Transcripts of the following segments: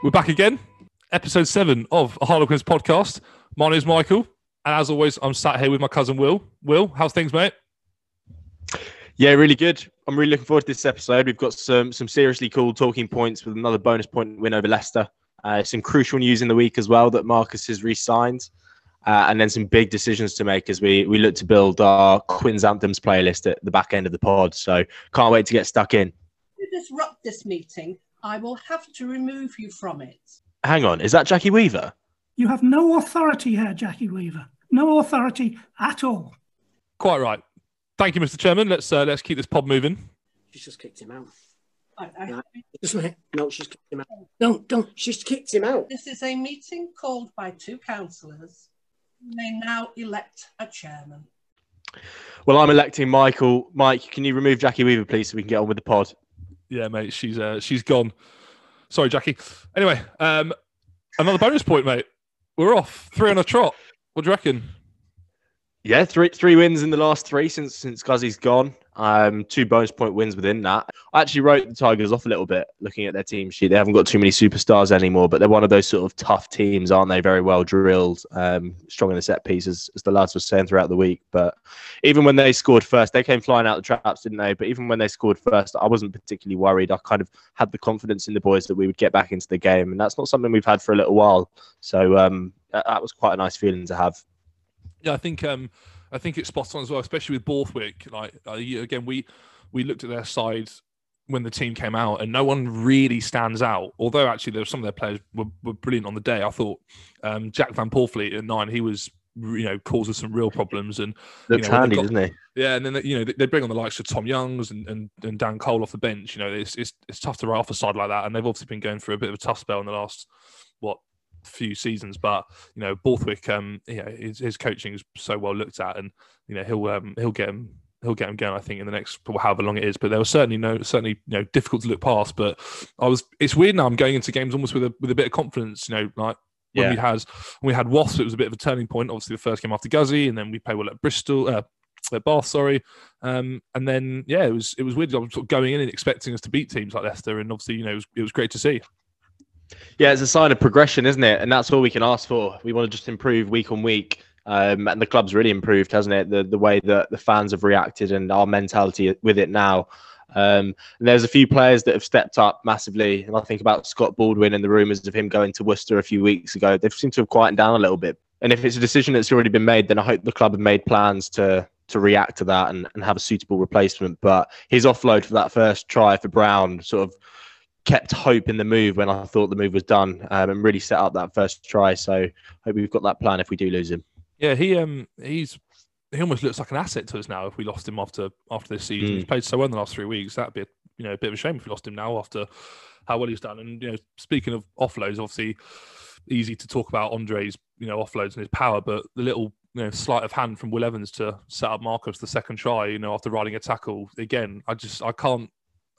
We're back again, episode seven of a Harlequins podcast. My name's Michael, and as always, I'm sat here with my cousin Will. Will, how's things, mate? Yeah, really good. I'm really looking forward to this episode. We've got some some seriously cool talking points with another bonus point win over Leicester. Uh, some crucial news in the week as well that Marcus has re-signed, uh, and then some big decisions to make as we we look to build our Quins Anthems playlist at the back end of the pod. So can't wait to get stuck in. you disrupt this meeting, I will have to remove you from it. Hang on, is that Jackie Weaver? You have no authority here, Jackie Weaver. No authority at all. Quite right. Thank you, Mr. Chairman. Let's uh, let's keep this pod moving. She's just kicked him out. I, I, No. Just. No, she's kicked him out. No, don't. She's kicked him out. This is a meeting called by two councillors. You may now elect a chairman. Well, I'm electing Michael. Mike, can you remove Jackie Weaver, please, so we can get on with the pod? Yeah, mate, she's uh, she's gone. Sorry, Jackie. Anyway, um, another bonus point, mate. We're off three on a trot. What do you reckon? Yeah, three three wins in the last three since since Guzzy's gone. Um, two bonus point wins within that. I actually wrote the Tigers off a little bit looking at their team sheet. They haven't got too many superstars anymore, but they're one of those sort of tough teams, aren't they? Very well drilled, um, strong in the set pieces, as the lads were saying throughout the week. But even when they scored first, they came flying out the traps, didn't they? But even when they scored first, I wasn't particularly worried. I kind of had the confidence in the boys that we would get back into the game, and that's not something we've had for a little while. So um, that, was quite a nice feeling to have. Yeah, I think um, I think it's spot on as well, especially with Borthwick. Like uh, again, we we looked at their side when the team came out, and no one really stands out. Although actually, there were some of their players were, were brilliant on the day. I thought um, Jack van Poortvliet at nine, he was you know caused us some real problems, and Looks know, handy, got- doesn't he? yeah, and then you know they- they bring on the likes of Tom Youngs and, and, and Dan Cole off the bench. You know, it's, it's it's tough to write off a side like that, and they've obviously been going through a bit of a tough spell in the last few seasons. But you know, Borthwick, um, you know, his, his coaching is so well looked at, and you know he'll um he'll get him he'll get him going. I think in the next however long it is. But there was certainly no certainly you know difficult to look past. But I was it's weird now. I'm going into games almost with a with a bit of confidence. You know, like when Yeah. we had when we had Wasps, it was a bit of a turning point. Obviously, the first game after Guzzy, and then we played well at Bristol, uh, at Bath, sorry. Um, and then yeah, it was it was weird. I was sort of going in and expecting us to beat teams like Leicester, and obviously, you know, it was, it was great to see. Yeah, it's a sign of progression, isn't it? And that's all we can ask for. We want to just improve week on week. Um, and the club's really improved, hasn't it? The the way that the fans have reacted and our mentality with it now. Um, and there's a few players that have stepped up massively. And I think about Scott Baldwin and the rumours of him going to Worcester a few weeks ago. They've seemed to have quietened down a little bit. And if it's a decision that's already been made, then I hope the club have made plans to to react to that and, and have a suitable replacement. But his offload for that first try for Brown sort of kept hope in the move when I thought the move was done um, and really set up that first try. So hope we've got that plan if we do lose him. Yeah, he um he's he almost looks like an asset to us now. If we lost him after after this season, Mm. he's played so well in the last three weeks. That'd be a, you know a bit of a shame if we lost him now after how well he's done. And you know, speaking of offloads, obviously easy to talk about Andre's you know offloads and his power, but the little you know sleight of hand from Will Evans to set up Marcus the second try, you know, after riding a tackle again, I just I can't.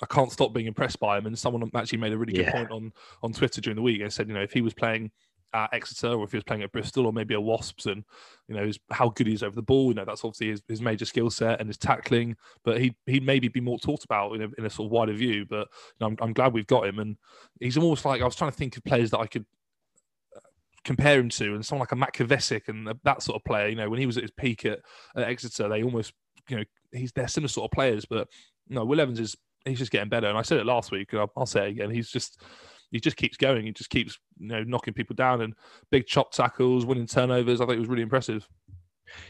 I can't stop being impressed by him. And someone actually made a really good Yeah. point on on Twitter during the week and said, you know, if he was playing at Exeter or if he was playing at Bristol or maybe a Wasps and you know his, how good he is over the ball. You know that's obviously his, his major skill set and his tackling. But he he maybe be more talked about in a, in a sort of wider view. But you know, I'm I'm glad we've got him, and he's almost like I was trying to think of players that I could uh, compare him to, and someone like a Matt and that sort of player. You know, when he was at his peak at, at Exeter, they almost you know he's they're similar sort of players. But no, Will Evans is he's just getting better. And I said it last week, and I'll, I'll say it again. He's just he just keeps going. He just keeps you know knocking people down and big chop tackles, winning turnovers. I think it was really impressive.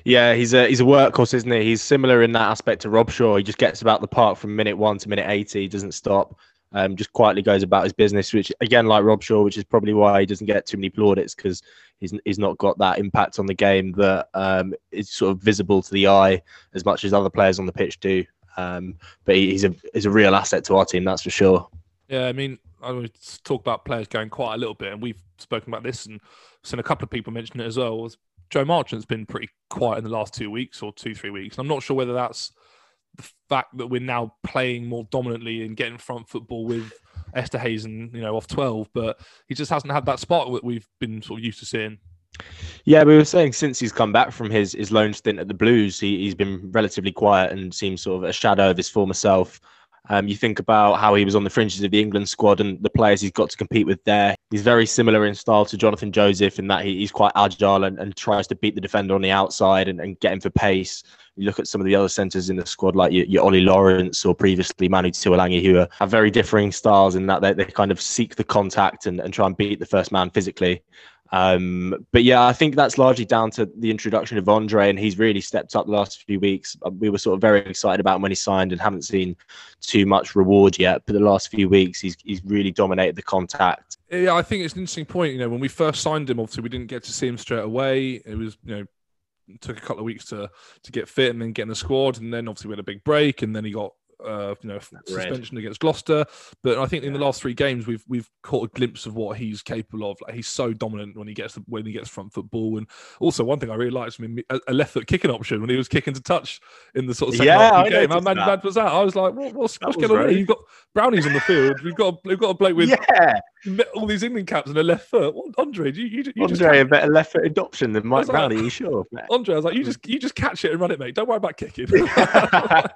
Yeah, he's a he's a workhorse, isn't he? He's similar in that aspect to Robshaw. He just gets about the park from minute one to minute eighty. He doesn't stop. Um, just quietly goes about his business, which again, like Robshaw, which is probably why he doesn't get too many plaudits because he's he's not got that impact on the game that um, is sort of visible to the eye as much as other players on the pitch do. Um, but he, he's a he's a real asset to our team, that's for sure. Yeah, I mean, I would talk about players going quite a little bit, and we've spoken about this and seen a couple of people mention it as well. Joe Marchant's been pretty quiet in the last two weeks or two, three weeks. I'm not sure whether that's the fact that we're now playing more dominantly and getting front football with Esterhuizen, you know, off 12, but he just hasn't had that spark that we've been sort of used to seeing. Yeah, we were saying since he's come back from his, his loan stint at the Blues, he, he's been relatively quiet and seems sort of a shadow of his former self. Um, you think about how he was on the fringes of the England squad and the players he's got to compete with there. He's very similar in style to Jonathan Joseph in that he, he's quite agile and, and, tries to beat the defender on the outside and, and, get him for pace. You look at some of the other centres in the squad, like your, your Ollie Lawrence or previously Manu Tuilagi, who are, have very differing styles in that they, they kind of seek the contact and, and try and beat the first man physically. Um, but yeah, I think that's largely down to the introduction of Andre, and he's really stepped up the last few weeks. Uh, we were sort of very excited about him when he signed, and haven't seen too much reward yet. But the last few weeks, he's he's really dominated the contact. Yeah, I think it's an interesting point. You know, when we first signed him, obviously we didn't get to see him straight away. It was you know took a couple of weeks to to get fit and then get in the squad, and then obviously we had a big break, and then he got uh, you know suspension against Gloucester. But I think in the last three games we've we've caught a glimpse of what he's capable of. Like he's so dominant when he gets the, when he gets front football, and also one thing I really liked from him a, a left foot kicking option when he was kicking to touch in the sort of second yeah, half of the game. How mad, mad was that? I was like, what, what's, what's going on? You've got brownies on the field. We've got we've got a bloke with yeah all these England caps and a left foot. What, Andre, you, you, you Andre a better left foot adoption than Mike Brownie, like, you sure? Andre, I was like, you just you just catch it and run it, mate. Don't worry about kicking. but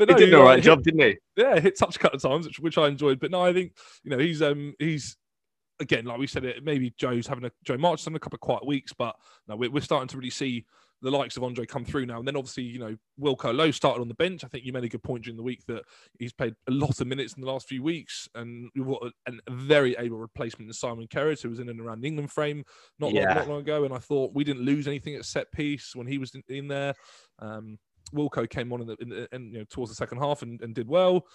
no, he did an all right job, didn't he? Yeah, hit touch a couple of times, which, which I enjoyed. But no, I think you know he's um he's again like we said it. Maybe Joe's having a Joe March having a couple of quiet weeks, but no, we're, we're starting to really see the likes of Andre come through now. And then obviously, you know, Wilco Louw started on the bench. I think you made a good point during the week that he's played a lot of minutes in the last few weeks. And what a, a very able replacement in Simon Kerrod, who was in and around the England frame not, yeah. long, not long ago. And I thought we didn't lose anything at set piece when he was in, in there. Um, Wilco came on in the, in the in, you know, towards the second half and, and did well.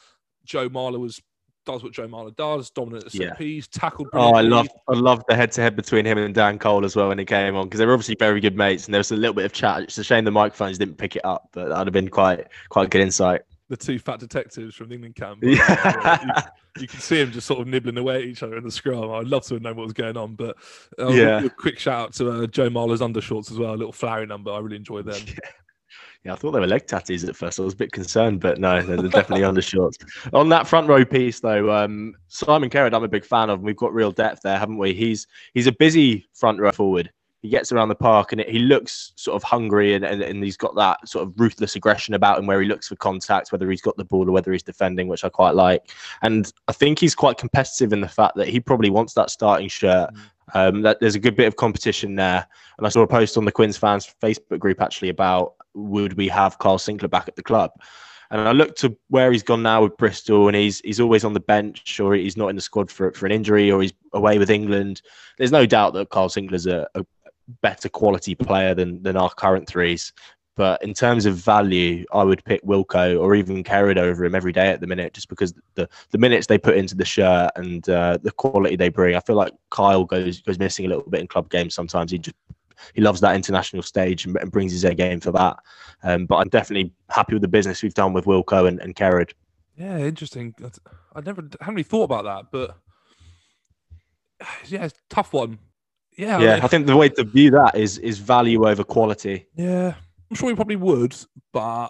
Joe Marler was does what Joe Marler does, dominant at set yeah. piece, tackled. Oh, I love, I love the head to head between him and Dan Cole as well when he came on because they were obviously very good mates and there was a little bit of chat. It's a shame the microphones didn't pick it up, but that'd have been quite, quite good insight. The two fat detectives from the England camp. Yeah. you, you, can see them just sort of nibbling away at each other in the scrum. I'd love to know what was going on, but uh, yeah. A quick shout out to uh, Joe Marler's undershorts as well. A little flowery number. I really enjoyed them. Yeah. Yeah, I thought they were leg tattoos at first. I was a bit concerned, but no, they're definitely undershorts. On that front row piece, though, um, Simon Kerrod, I'm a big fan of. We've got real depth there, haven't we? He's he's a busy front row forward. He gets around the park and it, he looks sort of hungry and, and, and he's got that sort of ruthless aggression about him where he looks for contact, whether he's got the ball or whether he's defending, which I quite like. And I think he's quite competitive in the fact that he probably wants that starting shirt. Um, that there's a good bit of competition there. And I saw a post on the Quins fans Facebook group actually about would we have Kyle Sinckler back at the club? And I look to where he's gone now with Bristol, and he's he's always on the bench, or he's not in the squad for for an injury, or he's away with England. There's no doubt that Kyle Sinckler's a, a better quality player than than our current threes. But in terms of value, I would pick Wilco or even Kerrod over him every day at the minute, just because the, the minutes they put into the shirt and uh, the quality they bring. I feel like Kyle goes goes missing a little bit in club games sometimes. He just he loves that international stage and, and brings his A game for that. Um, but I'm definitely happy with the business we've done with Wilco and, and Kerrod. Yeah, interesting. I never haven't really thought about that, but yeah, tough one. Yeah, yeah. I, mean, I think the way to view that is is value over quality. Yeah, I'm sure we probably would, but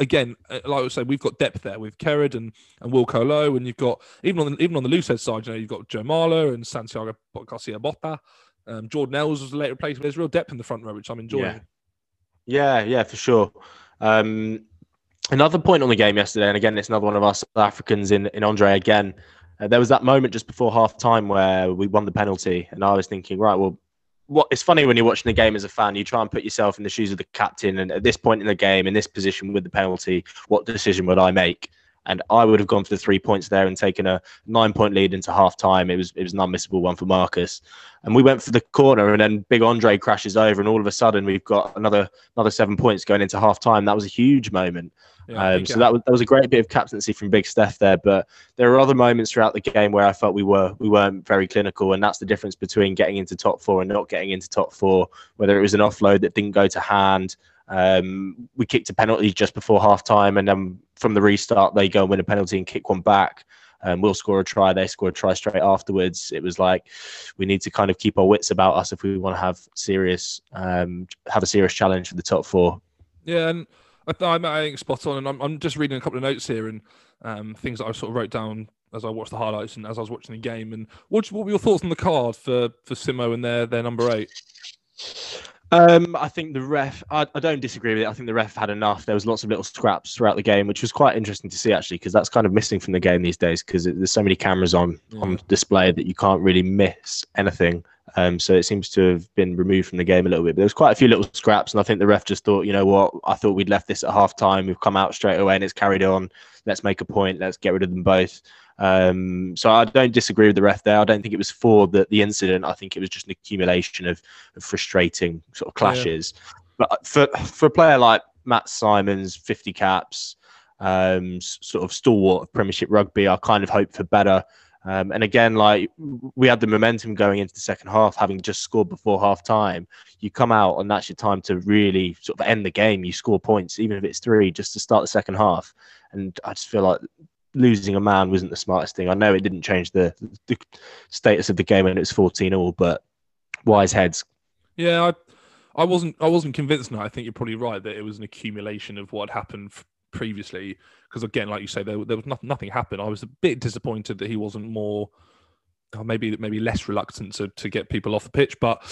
again, uh, like I said, we've got depth there with Kerrod and and Wilco Louw, and you've got even on the, even on the loose head side, you know, you've got Joe Marler and Santiago Garcia Bota. Um, Jordan Ells was a late replacement. There's real depth in the front row, which I'm enjoying. Yeah, yeah, yeah for sure. Um, another point on the game yesterday, and again, it's another one of us Africans in, in Andre again. Uh, there was that moment just before half time where we won the penalty, and I was thinking, right, well, what it's funny when you're watching the game as a fan, you try and put yourself in the shoes of the captain, and at this point in the game, in this position with the penalty, what decision would I make? And I would have gone for the three points there and taken a nine point lead into half time. It was it was an unmissable one for Marcus. And we went for the corner and then big Andre crashes over and all of a sudden we've got another another seven points going into half time. That was a huge moment. Yeah, um, so that was, that was a great bit of captaincy from Big Steph there. But there are other moments throughout the game where I felt we were we weren't very clinical, and that's the difference between getting into top four and not getting into top four. Whether it was an offload that didn't go to hand, um, we kicked a penalty just before half time, and then from the restart, they go and win a penalty and kick one back. Um, we'll score a try, they score a try straight afterwards. It was like we need to kind of keep our wits about us if we want to have serious, um, have a serious challenge for the top four. Yeah, and I, I think spot on. And I'm, I'm just reading a couple of notes here and um, things that I sort of wrote down as I watched the highlights and as I was watching the game. And what, what were your thoughts on the card for for Simo and their their number eight? Um, I think the ref. I, I don't disagree with it. I think the ref had enough. There was lots of little scraps throughout the game, which was quite interesting to see actually, because that's kind of missing from the game these days. Because there's so many cameras on on display that you can't really miss anything. Um, so it seems to have been removed from the game a little bit. But there was quite a few little scraps, and I think the ref just thought, you know what? I thought we'd left this at half time. We've come out straight away, and it's carried on. Let's make a point. Let's get rid of them both. Um, so I don't disagree with the ref there. I don't think it was for the, the incident. I think it was just an accumulation of, of frustrating sort of clashes. Yeah. But for for a player like Matt Symons, 50 caps, um, sort of stalwart of Premiership rugby, I kind of hope for better. Um, and again, like we had the momentum going into the second half, having just scored before half time. You come out and that's your time to really sort of end the game. You score points, even if it's three, just to start the second half. And I just feel like losing a man wasn't the smartest thing. I know it didn't change the, the status of the game and it was 14 all, but wise heads. Yeah, I, I wasn't I wasn't convinced now. I think you're probably right that it was an accumulation of what happened previously. Because again, like you say, there, there was nothing, nothing happened. I was a bit disappointed that he wasn't more or maybe maybe less reluctant to, to get people off the pitch. But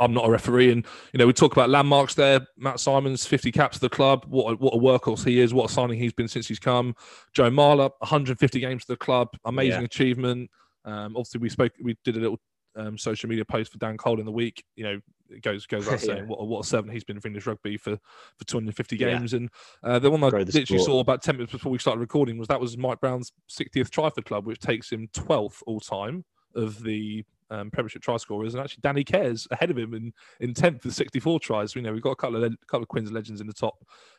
I'm not a referee, and you know we talk about landmarks there. Matt Symons, 50 caps for the club. What a, what a workhorse he is. What a signing he's been since he's come. Joe Marler, 150 games for the club. Amazing yeah. achievement. Um, obviously, we spoke. We did a little um, social media post for Dan Cole in the week. You know, it goes goes without saying yeah. what, what a seven he's been for English rugby for for 250 games. Yeah. And uh, the one I literally sport. saw about 10 minutes before we started recording was that was Mike Brown's 60th try for the club, which takes him 12th all time of the um, Premiership try scorers, and actually Danny Care's ahead of him in in tenth with 64 tries. You know, we've got a couple of couple of Quins legends in the top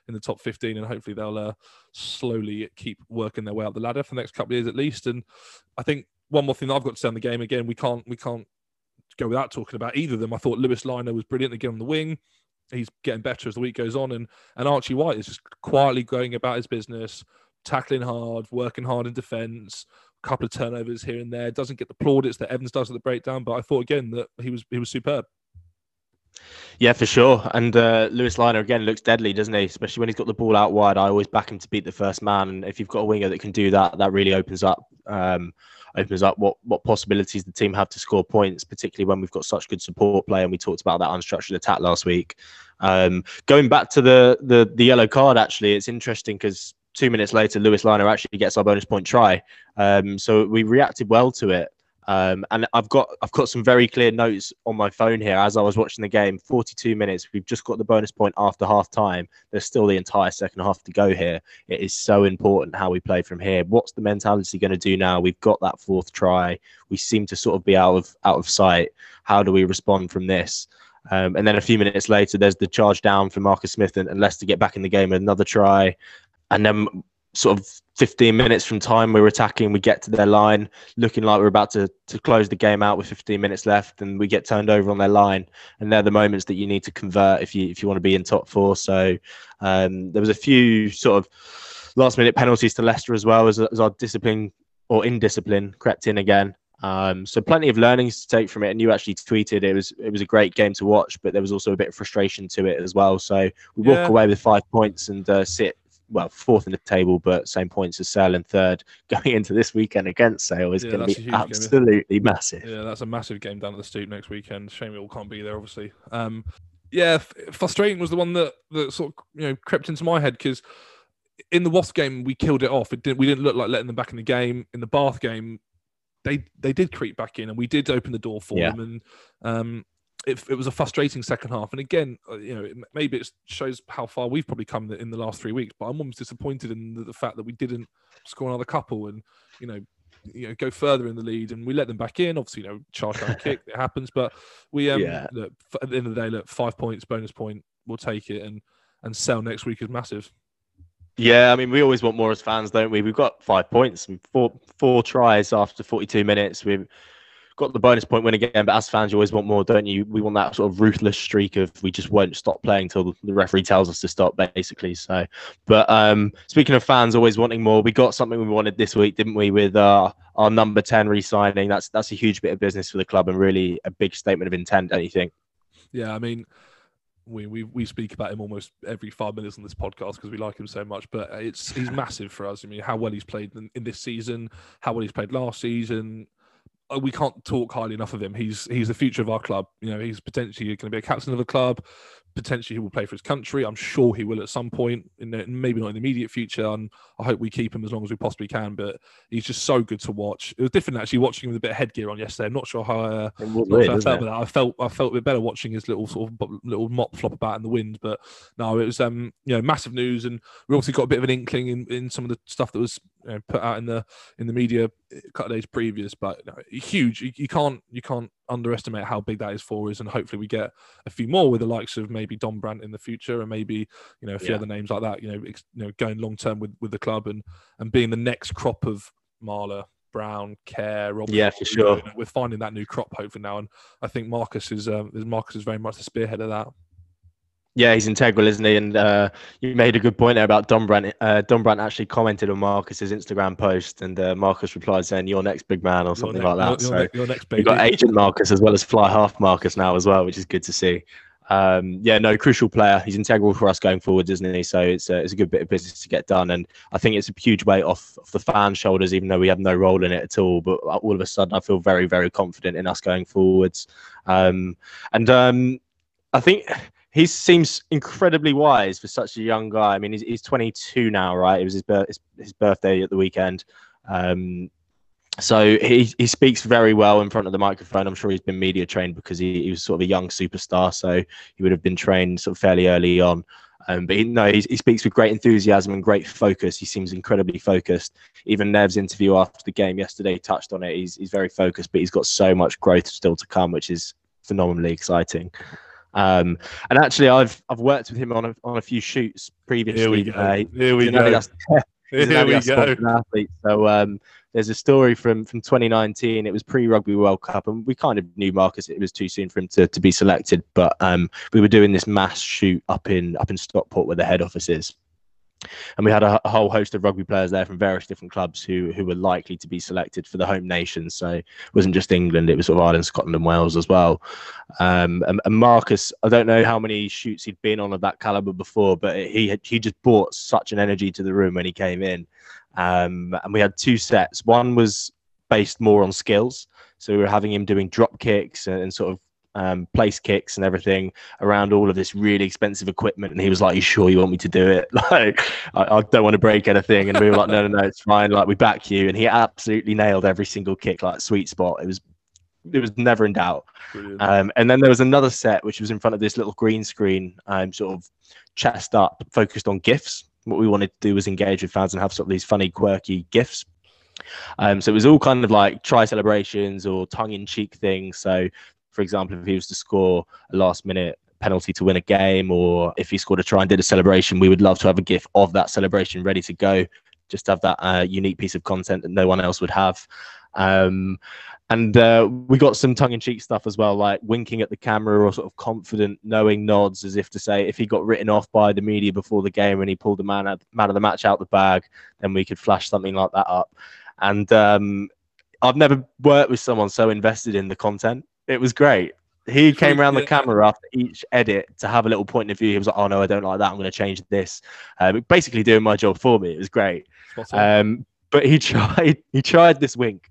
in the top 15, and hopefully they'll uh, slowly keep working their way up the ladder for the next couple of years at least. And I think one more thing I've got to say on the game again, we can't we can't go without talking about either of them. I thought Louis Lynagh was brilliant again on the wing. He's getting better as the week goes on, and and Archie White is just quietly going about his business, tackling hard, working hard in defence couple of turnovers here and there. Doesn't get the plaudits that Evans does at the breakdown, but I thought again that he was he was superb. Yeah, for sure. And uh, Louis Lynagh again looks deadly, doesn't he? Especially when he's got the ball out wide. I always back him to beat the first man. And if you've got a winger that can do that, that really opens up um, opens up what what possibilities the team have to score points, particularly when we've got such good support play. And we talked about that unstructured attack last week. Um, going back to the the the yellow card, actually, it's interesting because two minutes later, Louis Lynagh actually gets our bonus point try. Um, so we reacted well to it. Um, and I've got I've got some very clear notes on my phone here as I was watching the game. 42 minutes. We've just got the bonus point after half time. There's still the entire second half to go here. It is so important how we play from here. What's the mentality going to do now? We've got that fourth try. We seem to sort of be out of out of sight. How do we respond from this? Um, and then a few minutes later, there's the charge down for Marcus Smith and, and Leicester get back in the game. Another try and then sort of 15 minutes from time we're attacking we get to their line looking like we're about to, to close the game out with 15 minutes left and we get turned over on their line and they're the moments that you need to convert if you if you want to be in top four so um, there was a few sort of last minute penalties to Leicester as well as, as our discipline or indiscipline crept in again um, so plenty of learnings to take from it. And you actually tweeted it was it was a great game to watch, but there was also a bit of frustration to it as well. So we walk yeah. away with five points and uh, sit well fourth in the table, but same points as Sale and third going into this weekend against Sale is yeah, going to be absolutely game. massive. Yeah, that's a massive game down at the Stoop next weekend. Shame it all can't be there, obviously. Um, yeah, f- frustrating was the one that that sort of you know crept into my head because in the Wasp game we killed it off. It didn't we didn't look like letting them back in the game. In the Bath game, they they did creep back in and we did open the door for yeah. them and um, it, it was a frustrating second half. And again, uh, you know, maybe it shows how far we've probably come in the last three weeks. But I'm almost disappointed in the, the fact that we didn't score another couple and you know, you know, go further in the lead. And we let them back in. Obviously, you know, charge down kick, it happens. But we, um, yeah. look, at the end of the day, look, five points, bonus point, we'll take it. And and sell next week is massive. Yeah, I mean, we always want more as fans, don't we? We've got five points, four four tries after 42 minutes. We've got the bonus point win again, but as fans, you always want more, don't you? We want that sort of ruthless streak of we just won't stop playing till the referee tells us to stop, basically. So, but um, speaking of fans always wanting more, we got something we wanted this week, didn't we? With uh, our number ten re-signing, that's that's a huge bit of business for the club and really a big statement of intent. Don't you think? Yeah, I mean. We, we, we speak about him almost every five minutes on this podcast because we like him so much. But it's he's massive for us. I mean, how well he's played in, in this season, how well he's played last season, we can't talk highly enough of him. He's he's the future of our club. You know, he's potentially going to be a captain of the club. Potentially, he will play for his country. I'm sure he will at some point. In the, maybe not in the immediate future. And I hope we keep him as long as we possibly can. But he's just so good to watch. It was different actually watching him with a bit of headgear on yesterday. I'm not sure how uh, not weird, sure I felt about that. I felt I felt a bit better watching his little sort of little mop flop about in the wind. But no, it was um you know massive news, and we obviously got a bit of an inkling in, in some of the stuff that was you know, put out in the in the media a couple of days previous. But no, huge. You, you can't you can't underestimate how big that is for us, and hopefully we get a few more with the likes of maybe Dombrandt in the future, and maybe you know a few Yeah. other names like that. You know, ex, you know going long term with with the club and and being the next crop of Marler. Brown, Care. Yeah, for you sure. know, we're finding that new crop hopefully now, and I think Marcus is um, is Marcus is very much the spearhead of that. Yeah, he's integral, isn't he? And uh, you made a good point there about Dombrandt. Uh, Don actually commented on Marcus's Instagram post, and uh, Marcus replied saying, "You're next, big man," or something Your like that. Your, so your, your next We've got agent Marcus as well as fly half Marcus now as well, which is good to see. Um, yeah, no, crucial player. He's integral for us going forwards, isn't he? So it's a, it's a good bit of business to get done, and I think it's a huge weight off, off the fans' shoulders, even though we have no role in it at all. But all of a sudden, I feel very, very confident in us going forwards, um, and um, I think he seems incredibly wise for such a young guy. I mean, he's, he's 22 now, right? It was his, bir- his, his birthday at the weekend. Um, so he, he speaks very well in front of the microphone. I'm sure he's been media trained because he, he was sort of a young superstar. So he would have been trained sort of fairly early on. Um, but he, no, he, he speaks with great enthusiasm and great focus. He seems incredibly focused. Even Nev's interview after the game yesterday touched on it. He's, he's very focused, but he's got so much growth still to come, which is phenomenally exciting. Um, and actually, I've I've worked with him on a, on a few shoots previously. Here we go. Uh, Here we go. Adidas Here we go. athlete. So um, there's a story from from 2019. It was pre Rugby World Cup, and we kind of knew Marcus. It was too soon for him to, to be selected, but um, we were doing this mass shoot up in up in Stockport, where the head office is. And we had a, a whole host of rugby players there from various different clubs who who were likely to be selected for the home nation. So it wasn't just England; it was sort of Ireland, Scotland, and Wales as well. Um, and, and Marcus, I don't know how many shoots he'd been on of that caliber before, but he had, he just brought such an energy to the room when he came in. Um, and we had two sets. One was based more on skills, so we were having him doing drop kicks and, and sort of um, place kicks and everything around all of this really expensive equipment. And he was like, "You sure you want me to do it? Like, I, I don't want to break anything." And we were like, "No, no, no, it's fine. Like, we back you." And he absolutely nailed every single kick, like sweet spot. It was, it was never in doubt. Um, and then there was another set which was in front of this little green screen, um, sort of chest up, focused on gifs. What we wanted to do was engage with fans and have sort of these funny, quirky gifs. Um, so it was all kind of like try celebrations or tongue in cheek things. So, for example, if he was to score a last minute penalty to win a game, or if he scored a try and did a celebration, we would love to have a gif of that celebration ready to go. Just have that uh, unique piece of content that no one else would have. Um, and uh, we got some tongue-in-cheek stuff as well, like winking at the camera or sort of confident, knowing nods, as if to say, if he got written off by the media before the game and he pulled the man out, man of the match out the bag, then we could flash something like that up. And um, I've never worked with someone so invested in the content. It was great. He came around the camera after each edit to have a little point of view. He was like, "Oh no, I don't like that. I'm going to change this." Um, basically, doing my job for me. It was great. Um, but he tried he tried this wink.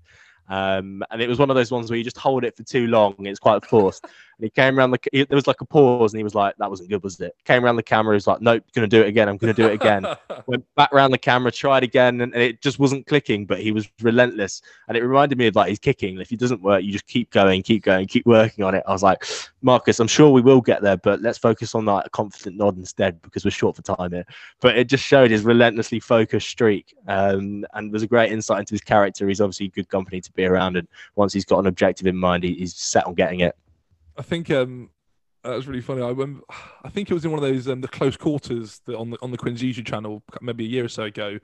Um, and it was one of those ones where you just hold it for too long. It's quite forced. And he came around the he, there was like a pause and he was like, That wasn't good, was it? Came around the camera, he was like, Nope, gonna do it again, I'm gonna do it again. Went back around the camera, tried again, and, and it just wasn't clicking, but he was relentless. And it reminded me of like his kicking. If it doesn't work, you just keep going, keep going, keep working on it. I was like, Marcus, I'm sure we will get there, but let's focus on that confident nod instead because we're short for time here but it just showed his relentlessly focused streak um, and was a great insight into his character. He's obviously good company to be around, and once he's got an objective in mind, he, he's set on getting it. I think um, that was really funny. I remember, I think it was in one of those um, the close quarters that on the on the Quins YouTube channel maybe a year or so ago.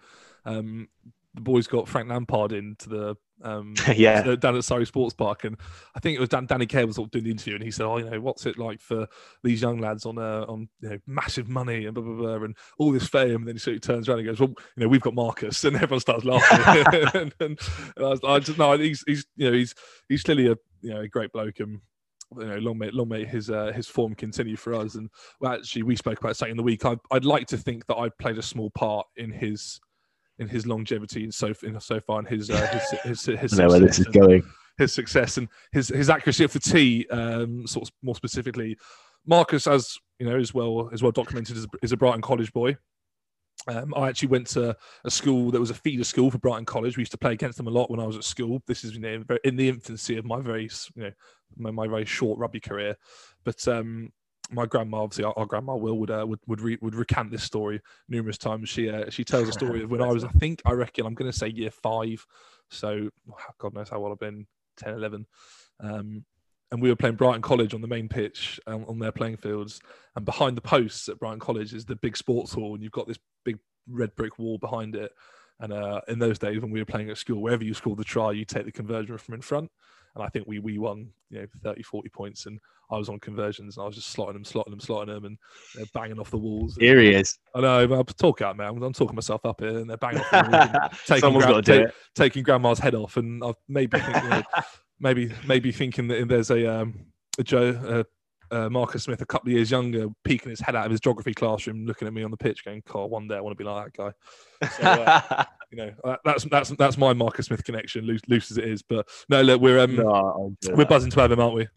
Um, the boys got Frank Lampard into the um, yeah, so down at Surrey Sports Park, and I think it was Dan, Danny Care was sort of doing the interview, and he said, "Oh, you know, what's it like for these young lads on uh, on you know massive money and blah blah blah, and all this fame?" And then he sort of turns around and goes, "Well, you know, we've got Marcus," and everyone starts laughing. and, and, and I, was, I just no, he's he's you know he's he's clearly a you know a great bloke and. You know, long may long may his uh, his form continue for us. And well, actually, we spoke about something in the week. I, I'd like to think that I played a small part in his in his longevity and so in so far in his uh, his his, his, I know where this is success. And- going. his success and his his accuracy of the tee. Um, sort of more specifically, Marcus, as you know, is well is well documented, is, is a Brighton College boy. Um, I actually went to a school that was a feeder school for Brighton College. We used to play against them a lot when I was at school. This is you know in the infancy of my very you know my, my very short rugby career, but um, my grandma, obviously our, our grandma Will would uh, would would, re- would recant this story numerous times. She uh, she tells a story of when I was, I think, I reckon, I'm going to say year five, so God knows how old I've been, 10, 11. Um, and we were playing Brighton College on the main pitch um, on their playing fields, and behind the posts at Brighton College is the big sports hall, and you've got this big red brick wall behind it. And uh, in those days, when we were playing at school, wherever you scored the try, you take the conversion from in front. And I think we we won, you know, 30, 40 points. And I was on conversions and I was just slotting them, slotting them, slotting them, and they're banging off the walls. Here he is. I know, I'm talk out, man. I'm talking myself up here, and they're banging off the walls, taking, Someone's gra- got to do ta- it. taking grandma's head off. And I've maybe think, you know, maybe maybe thinking that there's a um, a Joe. Uh, uh, Marcus Smith, a couple of years younger, peeking his head out of his geography classroom, looking at me on the pitch, going, "God, one day I want to be like that guy." So, uh, you know, that's that's that's my Marcus Smith connection, loose, loose as it is. But no, look, we're um, No, we're buzzing to have him, aren't we?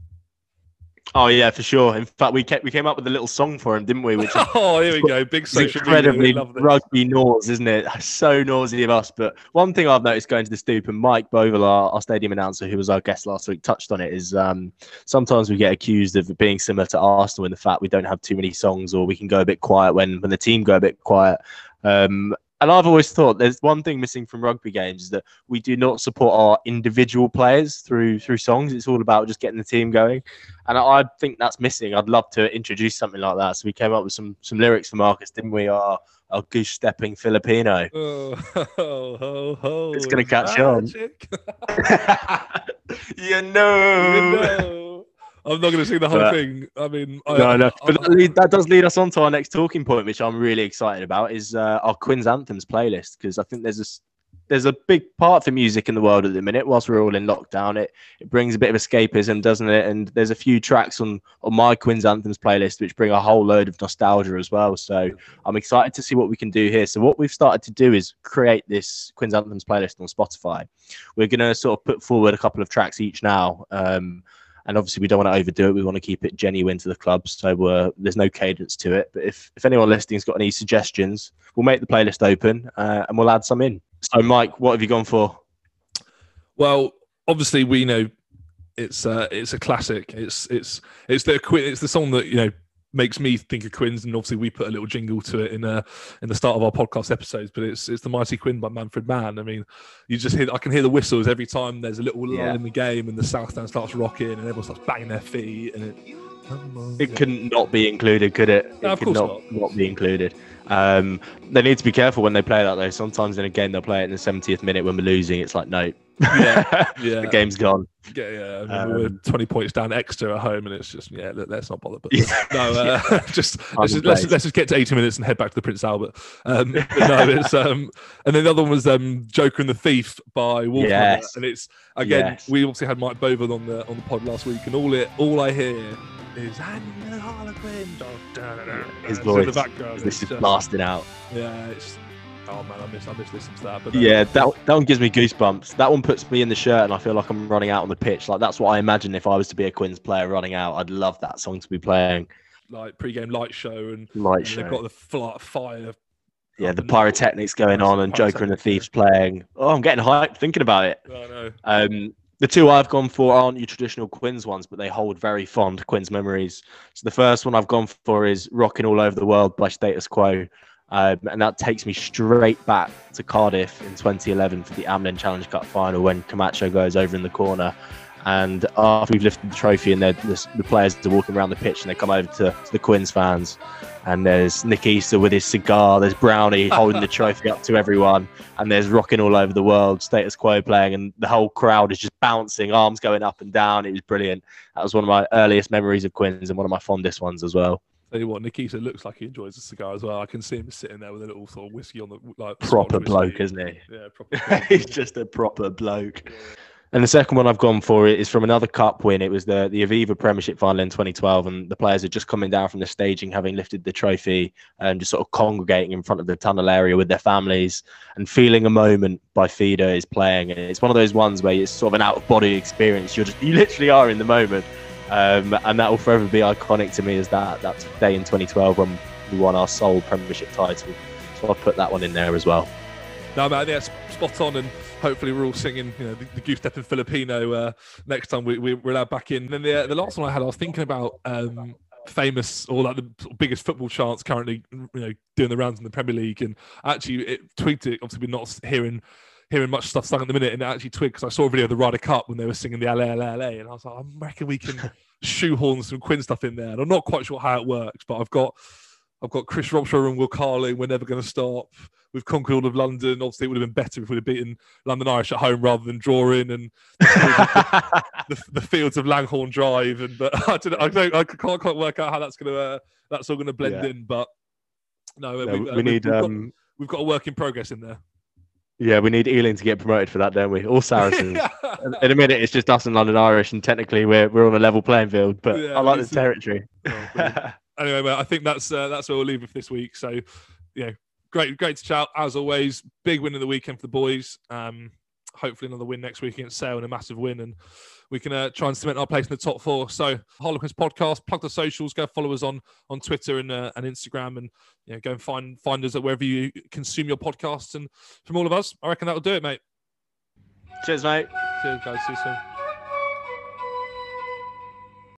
Oh yeah, for sure. In fact, we kept, we came up with a little song for him, didn't we? Which is oh, here we go, big social media. incredibly rugby nose, isn't it? So noisy of us. But one thing I've noticed going to the stoop, and Mike Boval, our, our stadium announcer, who was our guest last week, touched on it. Is um, sometimes we get accused of being similar to Arsenal in the fact we don't have too many songs, or we can go a bit quiet when when the team go a bit quiet. Um, and I've always thought there's one thing missing from rugby games is that we do not support our individual players through through songs. It's all about just getting the team going, and I, I think that's missing. I'd love to introduce something like that. So we came up with some some lyrics for Marcus, didn't we? Our our goose stepping Filipino. Oh, ho, ho, ho, It's gonna catch on. you know. You know. I'm not going to sing the whole But- thing. I mean, I, No, no, but that, lead, that does lead us on to our next talking point, which I'm really excited about, is uh, our Quins Anthems playlist because I think there's a there's a big part for music in the world at the minute. Whilst we're all in lockdown, it it brings a bit of escapism, doesn't it? And there's a few tracks on on my Quins Anthems playlist which bring a whole load of nostalgia as well. So I'm excited to see what we can do here. So what we've started to do is create this Quins Anthems playlist on Spotify. We're going to sort of put forward a couple of tracks each now. Um, and obviously we don't want to overdo it. We want to keep it genuine to the club, so uh, there's no cadence to it. But if if anyone listening's got any suggestions, we'll make the playlist open uh, and we'll add some in. So, Mike, what have you gone for? Well, obviously we know it's uh, it's a classic. It's it's it's the it's the song that you know makes me think of Quins, and obviously we put a little jingle to it in uh in the start of our podcast episodes. But it's it's the Mighty Quinn by Manfred Mann. I mean, you just hear I can hear the whistles every time there's a little lull Yeah. in the game, and the South Stand starts rocking, and everyone starts banging their feet, and it. It couldn't not be included, could it? It No, of could course not, not be included. Um, they need to be careful when they play that though. Sometimes in a game they'll play it in the 70th minute when we're losing. It's like no, Yeah, yeah. the game's gone. Yeah, yeah. I we're Um, 20 points down extra at home, and it's just, yeah, let, us not bother. But Yeah. no, uh, just, let's, just let's, let's just get to 80 minutes and head back to the Prince Albert. Um, no, it's, um, and then the other one was um, Joker and the Thief by Wolfmother. Yes. And it's, again, Yes. we obviously had Mike Bovan on the on the pod last week, and all it all I hear is, I'm the Harlequin. His It's in the voice. background. This is just- blasting out. Yeah, it's, oh man, I miss, I miss listening to that. But uh, Yeah, that that one gives me goosebumps. That one puts me in the shirt, and I feel like I'm running out on the pitch. Like that's what I imagine if I was to be a Quins player running out. I'd love that song to be playing. like pre-game light show and, Light and show. they've got the fl- fire yeah, the pyrotechnics going on, and Joker and the Thieves playing. Oh, I'm getting hyped thinking about it. I know. Um, the two I've gone for aren't your traditional Quins ones, but they hold very fond Quins memories. So the first one I've gone for is "Rocking All Over the World" by Status Quo, um, and that takes me straight back to Cardiff in 2011 for the Amlin Challenge Cup final when Camacho goes over in the corner. And after we've lifted the trophy, and the, the players are walking around the pitch, and they come over to, to the Quins fans, and there's Nick Easter with his cigar, there's Brownie holding the trophy up to everyone, and there's rocking all over the world, status quo playing, and the whole crowd is just bouncing, arms going up and down. It was brilliant. That was one of my earliest memories of Quins and one of my fondest ones as well. Tell you what, Nick Easter looks like he enjoys a cigar as well. I can see him sitting there with a little sort of whiskey on the like Proper bloke, isn't he? Yeah, proper. He's just a proper bloke. And the second one I've gone for is from another cup win. It was the the Aviva Premiership final in 2012, and the players are just coming down from the staging, having lifted the trophy, and just sort of congregating in front of the tunnel area with their families and feeling a moment by Feeder is playing. And it's one of those ones where it's sort of an out of body experience. You're just you literally are in the moment, um, and that will forever be iconic to me as that that day in 2012 when we won our sole Premiership title. So I'll put that one in there as well. No, man, that's spot on and hopefully we're all singing you know the, the goose step in filipino uh, next time we, we, are allowed back in. And then the, uh, the last one i had i was thinking about um, famous or like the biggest football chants currently you know doing the rounds in the premier league. And actually it tweaked it obviously we're not hearing hearing much stuff sung at the minute. And it actually twigged because i saw a video of the ryder cup when they were singing the la la la and i was like i reckon we can shoehorn some quinn stuff in there. And i'm not quite sure how it works but i've got I've got Chris Robshaw and Will Carling. We're never going to stop. We've conquered all of London. Obviously, it would have been better if we'd have beaten London Irish at home rather than drawing and the, the, the, fields of Langhorn Drive. And but I don't, I, don't, I can't quite work out how that's going to uh, that's all going to blend yeah. in. But no, no we, uh, we, need we've, um, got, we've got a work in progress in there. Yeah, we need Ealing to get promoted for that, don't we? All Saracens. in a minute, it's just us and London Irish, and technically we're we're on a level playing field. But yeah, I like the territory. Oh, anyway, mate, I think that's uh, that's where we'll leave it for this week. So, yeah, great, great to chat as always. Big win in the weekend for the boys. Um, hopefully another win next week against Sale and a massive win, and we can uh, try and cement our place in the top four. So, Harlequins podcast, plug the socials, go follow us on on Twitter and uh, and Instagram, and you know, go and find find us at wherever you consume your podcasts. And from all of us, I reckon that'll do it, mate. Cheers, mate. Cheers, guys. See you soon.